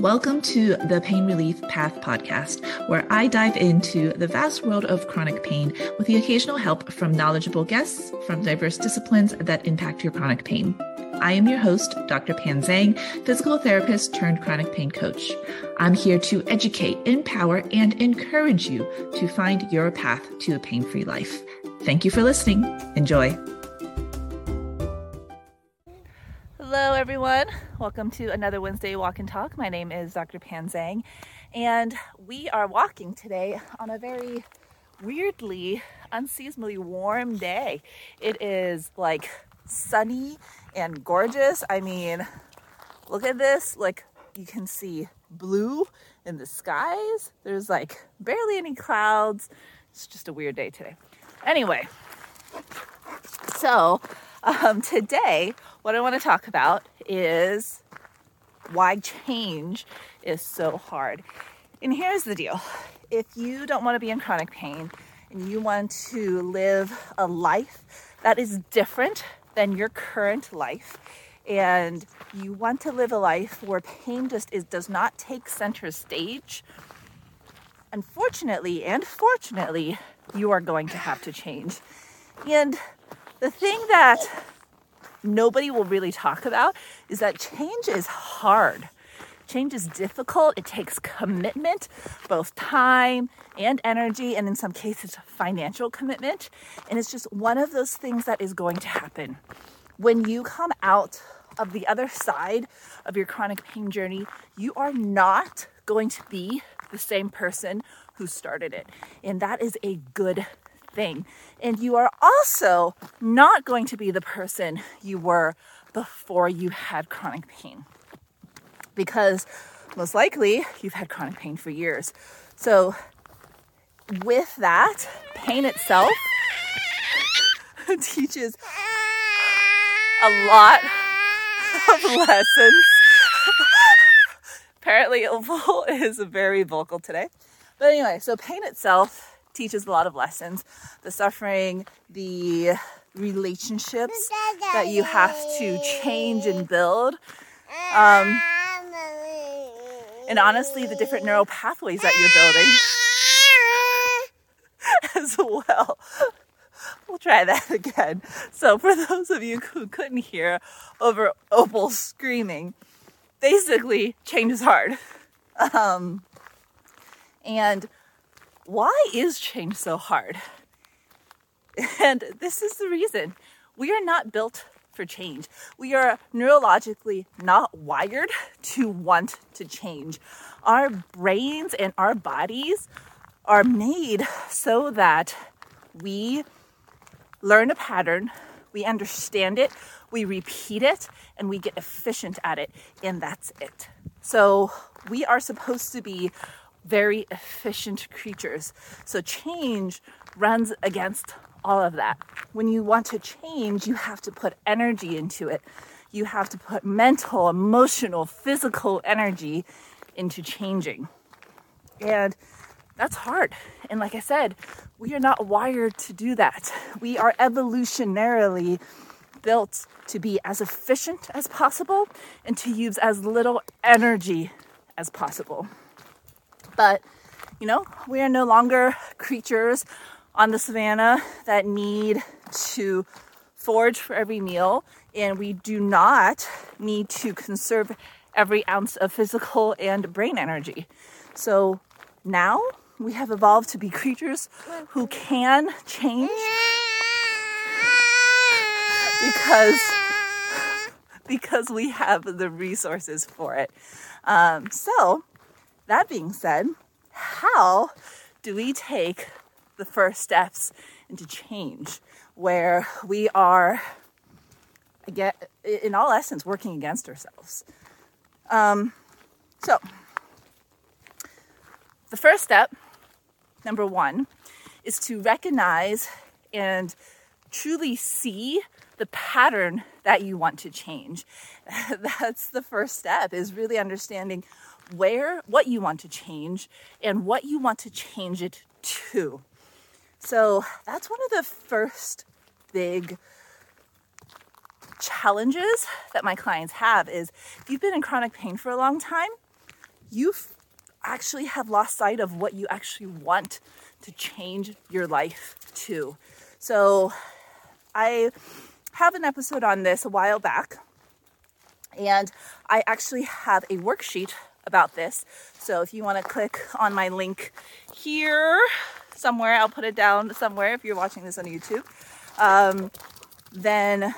Welcome to the Pain Relief Path podcast, where I dive into the vast world of chronic pain with the occasional help from knowledgeable guests from diverse disciplines that impact your chronic pain. I am your host, Dr. Pan Zhang, physical therapist turned chronic pain coach. I'm here to educate, empower, and encourage you to find your path to a pain free life. Thank you for listening. Enjoy. Everyone. Welcome to another Wednesday Walk and Talk. My name is Dr. Pan Zhang, and we are walking today on a very weirdly, unseasonably warm day. It is like sunny and gorgeous. I mean, look at this. Like, you can see blue in the skies. There's like barely any clouds. It's just a weird day today. Anyway, so um, today, what I want to talk about is why change is so hard. And here's the deal if you don't want to be in chronic pain and you want to live a life that is different than your current life, and you want to live a life where pain just is, does not take center stage, unfortunately and fortunately, you are going to have to change. And the thing that nobody will really talk about is that change is hard. Change is difficult. It takes commitment, both time and energy, and in some cases, financial commitment. And it's just one of those things that is going to happen. When you come out of the other side of your chronic pain journey, you are not going to be the same person who started it. And that is a good thing. And you are also not going to be the person you were before you had chronic pain. Because most likely you've had chronic pain for years. So, with that, pain itself teaches a lot of lessons. Apparently, Opal is very vocal today. But anyway, so pain itself teaches a lot of lessons the suffering, the relationships that you have to change and build. Um, and honestly, the different neural pathways that you're building as well. We'll try that again. So, for those of you who couldn't hear over Opal screaming, basically, change is hard. Um, and why is change so hard? And this is the reason we are not built for change. We are neurologically not wired to want to change. Our brains and our bodies are made so that we learn a pattern, we understand it, we repeat it, and we get efficient at it, and that's it. So we are supposed to be very efficient creatures. So change runs against all of that. When you want to change, you have to put energy into it. You have to put mental, emotional, physical energy into changing. And that's hard. And like I said, we are not wired to do that. We are evolutionarily built to be as efficient as possible and to use as little energy as possible. But, you know, we are no longer creatures on the savannah that need to forage for every meal, and we do not need to conserve every ounce of physical and brain energy. So now we have evolved to be creatures who can change because because we have the resources for it. Um, so that being said, how do we take the first steps into change where we are, again, in all essence, working against ourselves? Um, so, the first step, number one, is to recognize and truly see the pattern that you want to change. That's the first step is really understanding where, what you want to change, and what you want to change it to. So that's one of the first big challenges that my clients have is if you've been in chronic pain for a long time, you've actually have lost sight of what you actually want to change your life to. So, I have an episode on this a while back, and I actually have a worksheet about this. So, if you want to click on my link here somewhere, I'll put it down somewhere if you're watching this on YouTube, um, then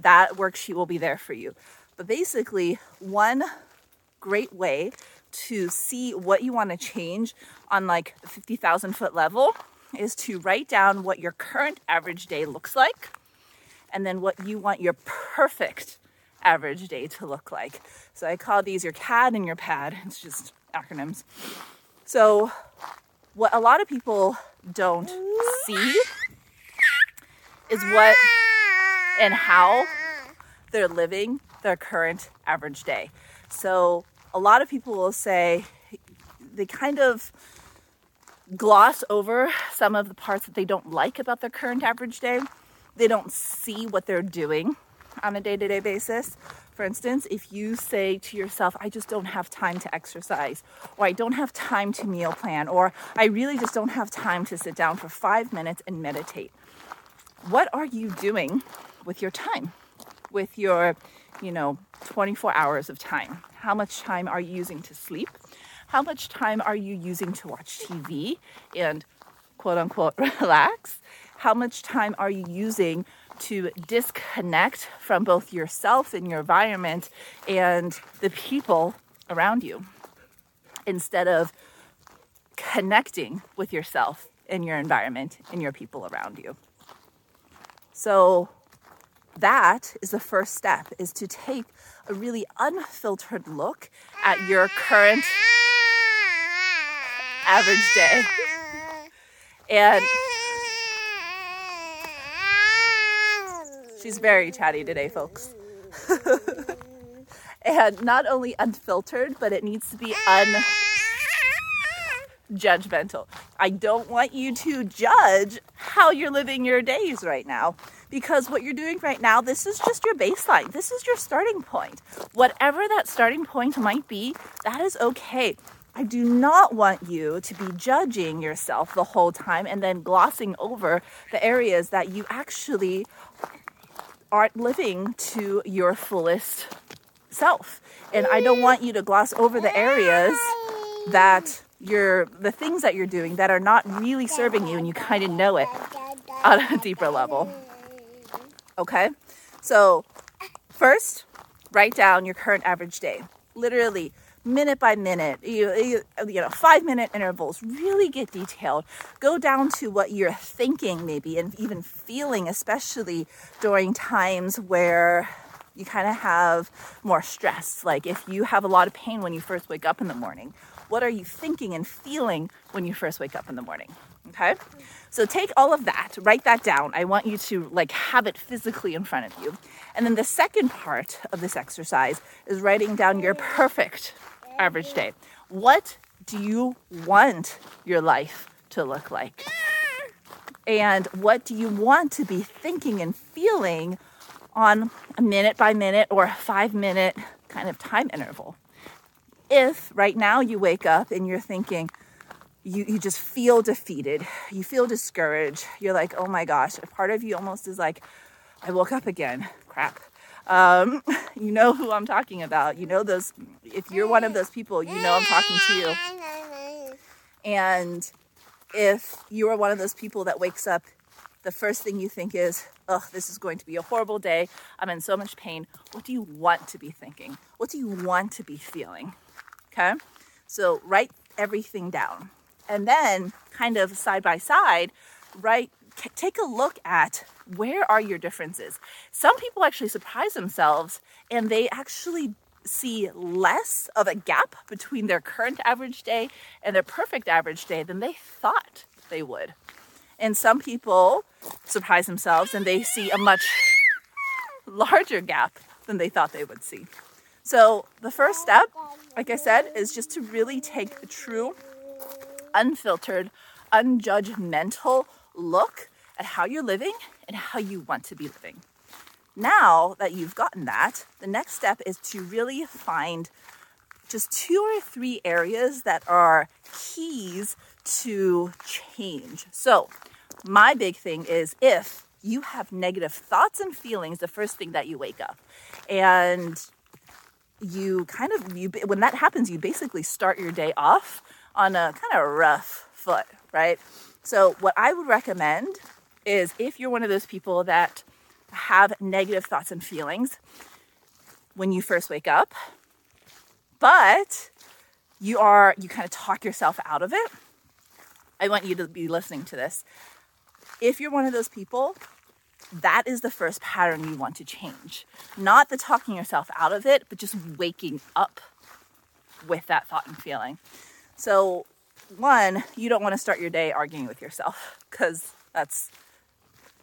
that worksheet will be there for you. But basically, one great way to see what you want to change on like the 50,000 foot level is to write down what your current average day looks like and then what you want your perfect average day to look like. So I call these your CAD and your PAD. It's just acronyms. So what a lot of people don't see is what and how they're living their current average day. So a lot of people will say they kind of gloss over some of the parts that they don't like about their current average day. They don't see what they're doing on a day to day basis. For instance, if you say to yourself, I just don't have time to exercise, or I don't have time to meal plan, or I really just don't have time to sit down for five minutes and meditate. What are you doing with your time? With your, you know, 24 hours of time? How much time are you using to sleep? How much time are you using to watch TV and quote unquote relax? How much time are you using to disconnect from both yourself and your environment and the people around you instead of connecting with yourself and your environment and your people around you? So, that is the first step is to take a really unfiltered look at your current average day. And she's very chatty today, folks. and not only unfiltered, but it needs to be unjudgmental. I don't want you to judge how you're living your days right now because what you're doing right now, this is just your baseline. This is your starting point. Whatever that starting point might be, that is okay. I do not want you to be judging yourself the whole time and then glossing over the areas that you actually aren't living to your fullest self. And I don't want you to gloss over the areas that you're the things that you're doing that are not really serving you and you kind of know it on a deeper level. Okay? So, first, write down your current average day. Literally, minute by minute, you, you, you, know, five minute intervals, really get detailed. Go down to what you're thinking, maybe, and even feeling, especially during times where you kind of have more stress. Like if you have a lot of pain when you first wake up in the morning, what are you thinking and feeling when you first wake up in the morning? Okay? So take all of that, write that down. I want you to like have it physically in front of you. And then the second part of this exercise is writing down your perfect average day. What do you want your life to look like? And what do you want to be thinking and feeling on a minute by minute or a five minute kind of time interval? If right now you wake up and you're thinking, you, you just feel defeated, you feel discouraged, you're like, oh my gosh, a part of you almost is like, I woke up again, crap. Um, you know who I'm talking about. You know those, if you're one of those people, you know I'm talking to you. And if you are one of those people that wakes up, the first thing you think is, oh, this is going to be a horrible day. I'm in so much pain. What do you want to be thinking? What do you want to be feeling? Okay. So write everything down. And then, kind of side by side, write, take a look at where are your differences. Some people actually surprise themselves and they actually see less of a gap between their current average day and their perfect average day than they thought they would. And some people surprise themselves and they see a much larger gap than they thought they would see. So, the first step, like I said, is just to really take a true, unfiltered, unjudgmental look at how you're living and how you want to be living. Now that you've gotten that, the next step is to really find just two or three areas that are keys to change. So, my big thing is if you have negative thoughts and feelings the first thing that you wake up, and you kind of you when that happens, you basically start your day off on a kind of rough foot, right? So, what I would recommend is if you're one of those people that have negative thoughts and feelings when you first wake up, but you are, you kind of talk yourself out of it. I want you to be listening to this. If you're one of those people, that is the first pattern you want to change. Not the talking yourself out of it, but just waking up with that thought and feeling. So, one, you don't want to start your day arguing with yourself because that's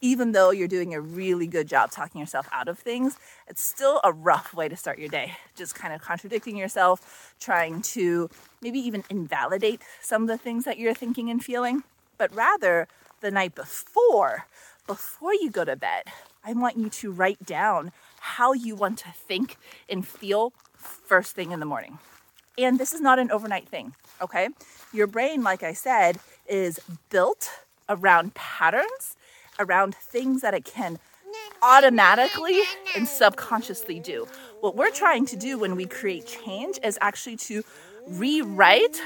even though you're doing a really good job talking yourself out of things, it's still a rough way to start your day. Just kind of contradicting yourself, trying to maybe even invalidate some of the things that you're thinking and feeling. But rather, the night before, before you go to bed, I want you to write down how you want to think and feel first thing in the morning. And this is not an overnight thing, okay? Your brain, like I said, is built around patterns around things that it can automatically and subconsciously do. What we're trying to do when we create change is actually to rewrite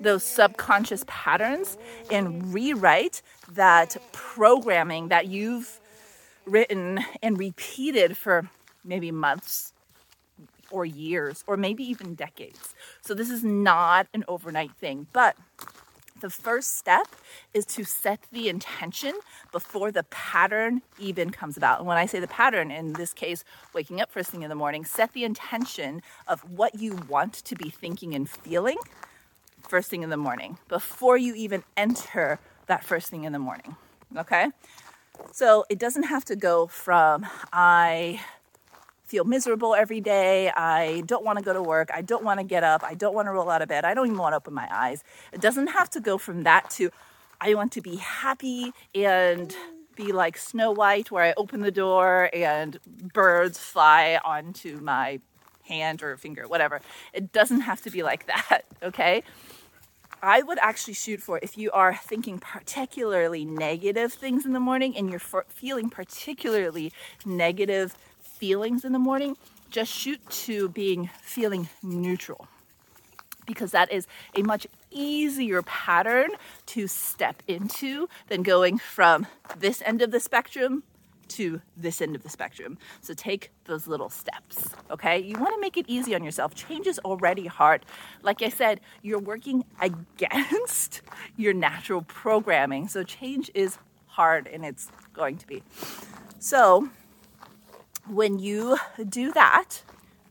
those subconscious patterns and rewrite that programming that you've written and repeated for maybe months or years or maybe even decades. So this is not an overnight thing, but the first step is to set the intention before the pattern even comes about. And when I say the pattern, in this case, waking up first thing in the morning, set the intention of what you want to be thinking and feeling first thing in the morning before you even enter that first thing in the morning. Okay? So it doesn't have to go from I feel miserable every day. I don't want to go to work. I don't want to get up. I don't want to roll out of bed. I don't even want to open my eyes. It doesn't have to go from that to I want to be happy and be like Snow White, where I open the door and birds fly onto my hand or finger, whatever. It doesn't have to be like that, okay? I would actually shoot for if you are thinking particularly negative things in the morning and you're feeling particularly negative feelings in the morning, just shoot to being feeling neutral because that is a much easier pattern to step into than going from this end of the spectrum to this end of the spectrum. So take those little steps, okay? You want to make it easy on yourself. Change is already hard. Like I said, you're working against your natural programming. So change is hard and it's going to be. So, when you do that,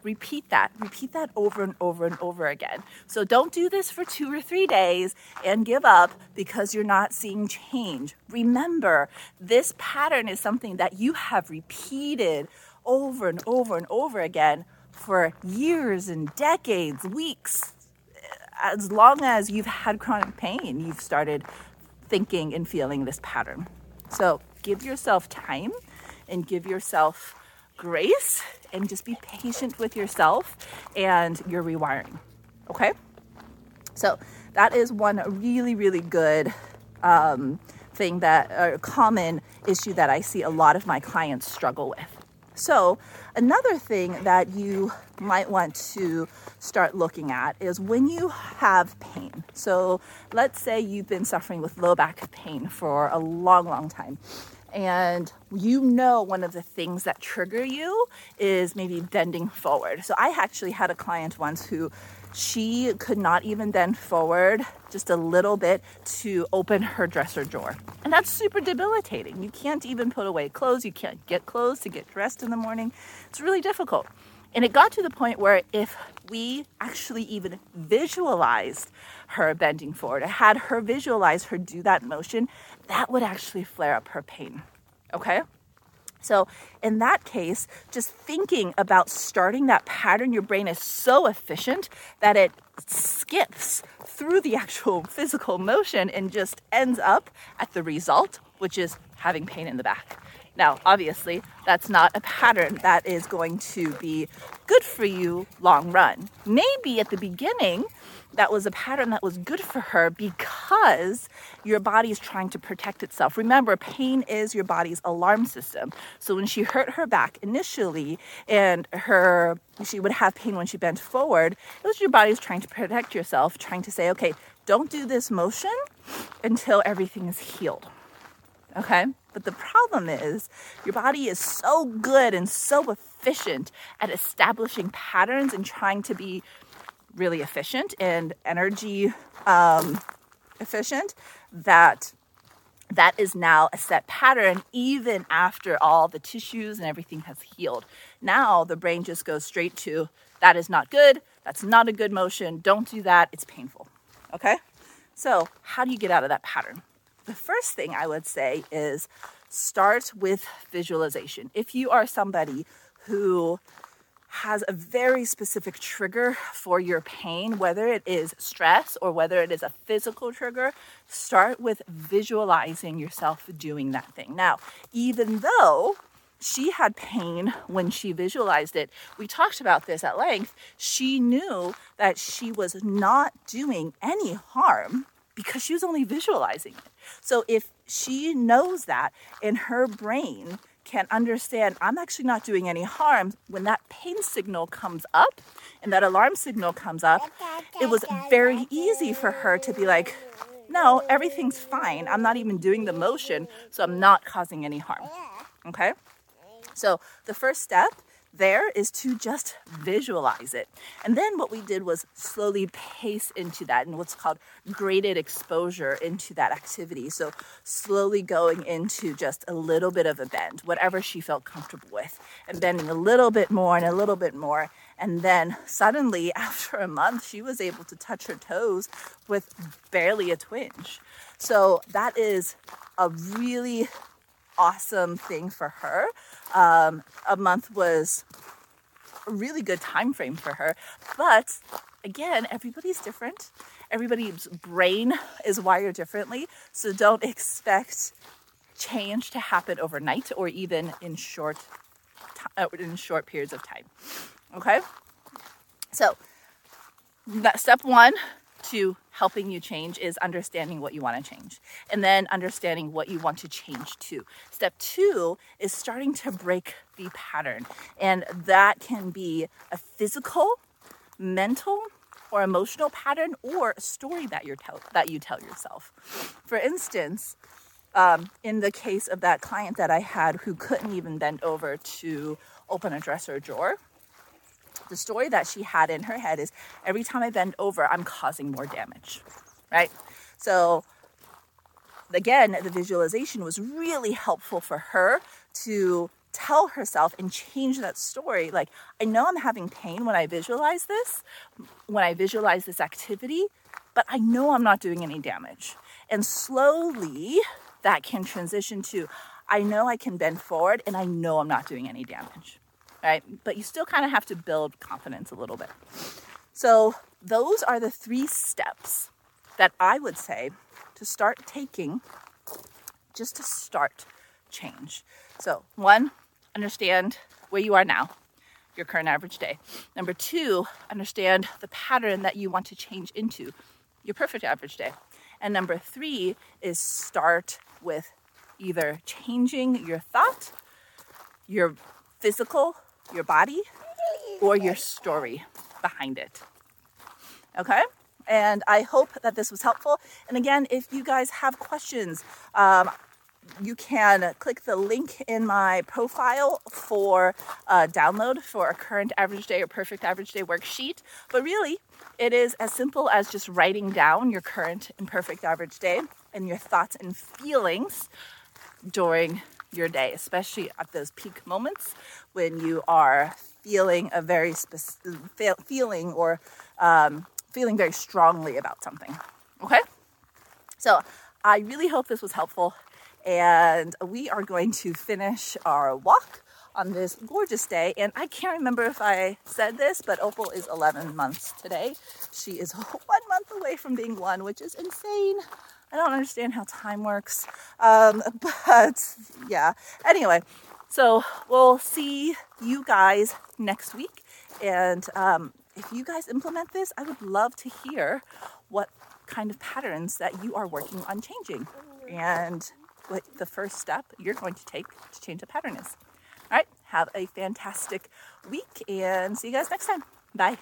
repeat that. Repeat that over and over and over again. So don't do this for two or three days and give up because you're not seeing change. Remember, this pattern is something that you have repeated over and over and over again for years and decades, weeks. As long as you've had chronic pain, you've started thinking and feeling this pattern. So give yourself time and give yourself grace and just be patient with yourself and your rewiring. Okay? So, that is one really, really good um, thing that a common issue that I see a lot of my clients struggle with. So, another thing that you might want to start looking at is when you have pain. So, let's say you've been suffering with low back pain for a long, long time and you know one of the things that trigger you is maybe bending forward. So I actually had a client once who she could not even bend forward just a little bit to open her dresser drawer. And that's super debilitating. You can't even put away clothes, you can't get clothes to get dressed in the morning. It's really difficult. And it got to the point where if we actually even visualized her bending forward, or had her visualize her do that motion, that would actually flare up her pain. Okay? So, in that case, just thinking about starting that pattern, your brain is so efficient that it skips through the actual physical motion and just ends up at the result, which is having pain in the back. Now, obviously, that's not a pattern that is going to be good for you long run. Maybe at the beginning, that was a pattern that was good for her because your body is trying to protect itself. Remember, pain is your body's alarm system. So when she hurt her back initially and her she would have pain when she bent forward, it was your body's trying to protect yourself, trying to say, okay, don't do this motion until everything is healed. Okay? But the problem is, your body is so good and so efficient at establishing patterns and trying to be really efficient and energy um, efficient that that is now a set pattern even after all the tissues and everything has healed. Now the brain just goes straight to that is not good, that's not a good motion, don't do that, it's painful. Okay? So, how do you get out of that pattern? The first thing I would say is start with visualization. If you are somebody who has a very specific trigger for your pain, whether it is stress or whether it is a physical trigger, start with visualizing yourself doing that thing. Now, even though she had pain when she visualized it. We talked about this at length. She knew that she was not doing any harm because she was only visualizing it. So if she knows that in her brain, can understand I'm actually not doing any harm, when that pain signal comes up and that alarm signal comes up, it was very easy for her to be like, no, everything's fine. I'm not even doing the motion, so I'm not causing any harm. Okay? So the first step there is to just visualize it. And then what we did was slowly pace into that and what's called graded exposure into that activity. So slowly going into just a little bit of a bend, whatever she felt comfortable with, and bending a little bit more and a little bit more. And then suddenly, after a month, she was able to touch her toes with barely a twinge. So that is a really awesome thing for her. Um, a month was a really good time frame for her. But again, everybody's different. Everybody's brain is wired differently. So don't expect change to happen overnight or even in short uh, in short periods of time. Okay? So step 1 to helping you change is understanding what you want to change and then understanding what you want to change to. Step two is starting to break the pattern, and that can be a physical, mental, or emotional pattern or a story that you tell that you tell yourself. For instance, um, in the case of that client that I had who couldn't even bend over to open a dresser drawer, the story that she had in her head is every time I bend over, I'm causing more damage, right? So, again, the visualization was really helpful for her to tell herself and change that story. Like, I know I'm having pain when I visualize this, when I visualize this activity, but I know I'm not doing any damage. And slowly that can transition to I know I can bend forward and I know I'm not doing any damage right? But you still kind of have to build confidence a little bit. So, those are the three steps that I would say to start taking just to start change. So, one, understand where you are now, your current average day. Number two, understand the pattern that you want to change into, your perfect average day. And number three is start with either changing your thought, your physical your body or your story behind it. Okay? And I hope that this was helpful. And again, if you guys have questions, um, you can click the link in my profile for uh, download for a current average day or perfect average day worksheet. But really, it is as simple as just writing down your current and perfect average day and your thoughts and feelings during your day, especially at those peak moments when you are feeling a very specific feeling or um, feeling very strongly about something. Okay? So I really hope this was helpful. And we are going to finish our walk on this gorgeous day. And I can't remember if I said this, but Opal is 11 months today. She is one month away from being one, which is insane. I don't understand how time works. Um, but yeah, anyway, so we'll see you guys next week. And um, if you guys implement this, I would love to hear what kind of patterns that you are working on changing and what the first step you're going to take to change a pattern is. All right, have a fantastic week and see you guys next time. Bye.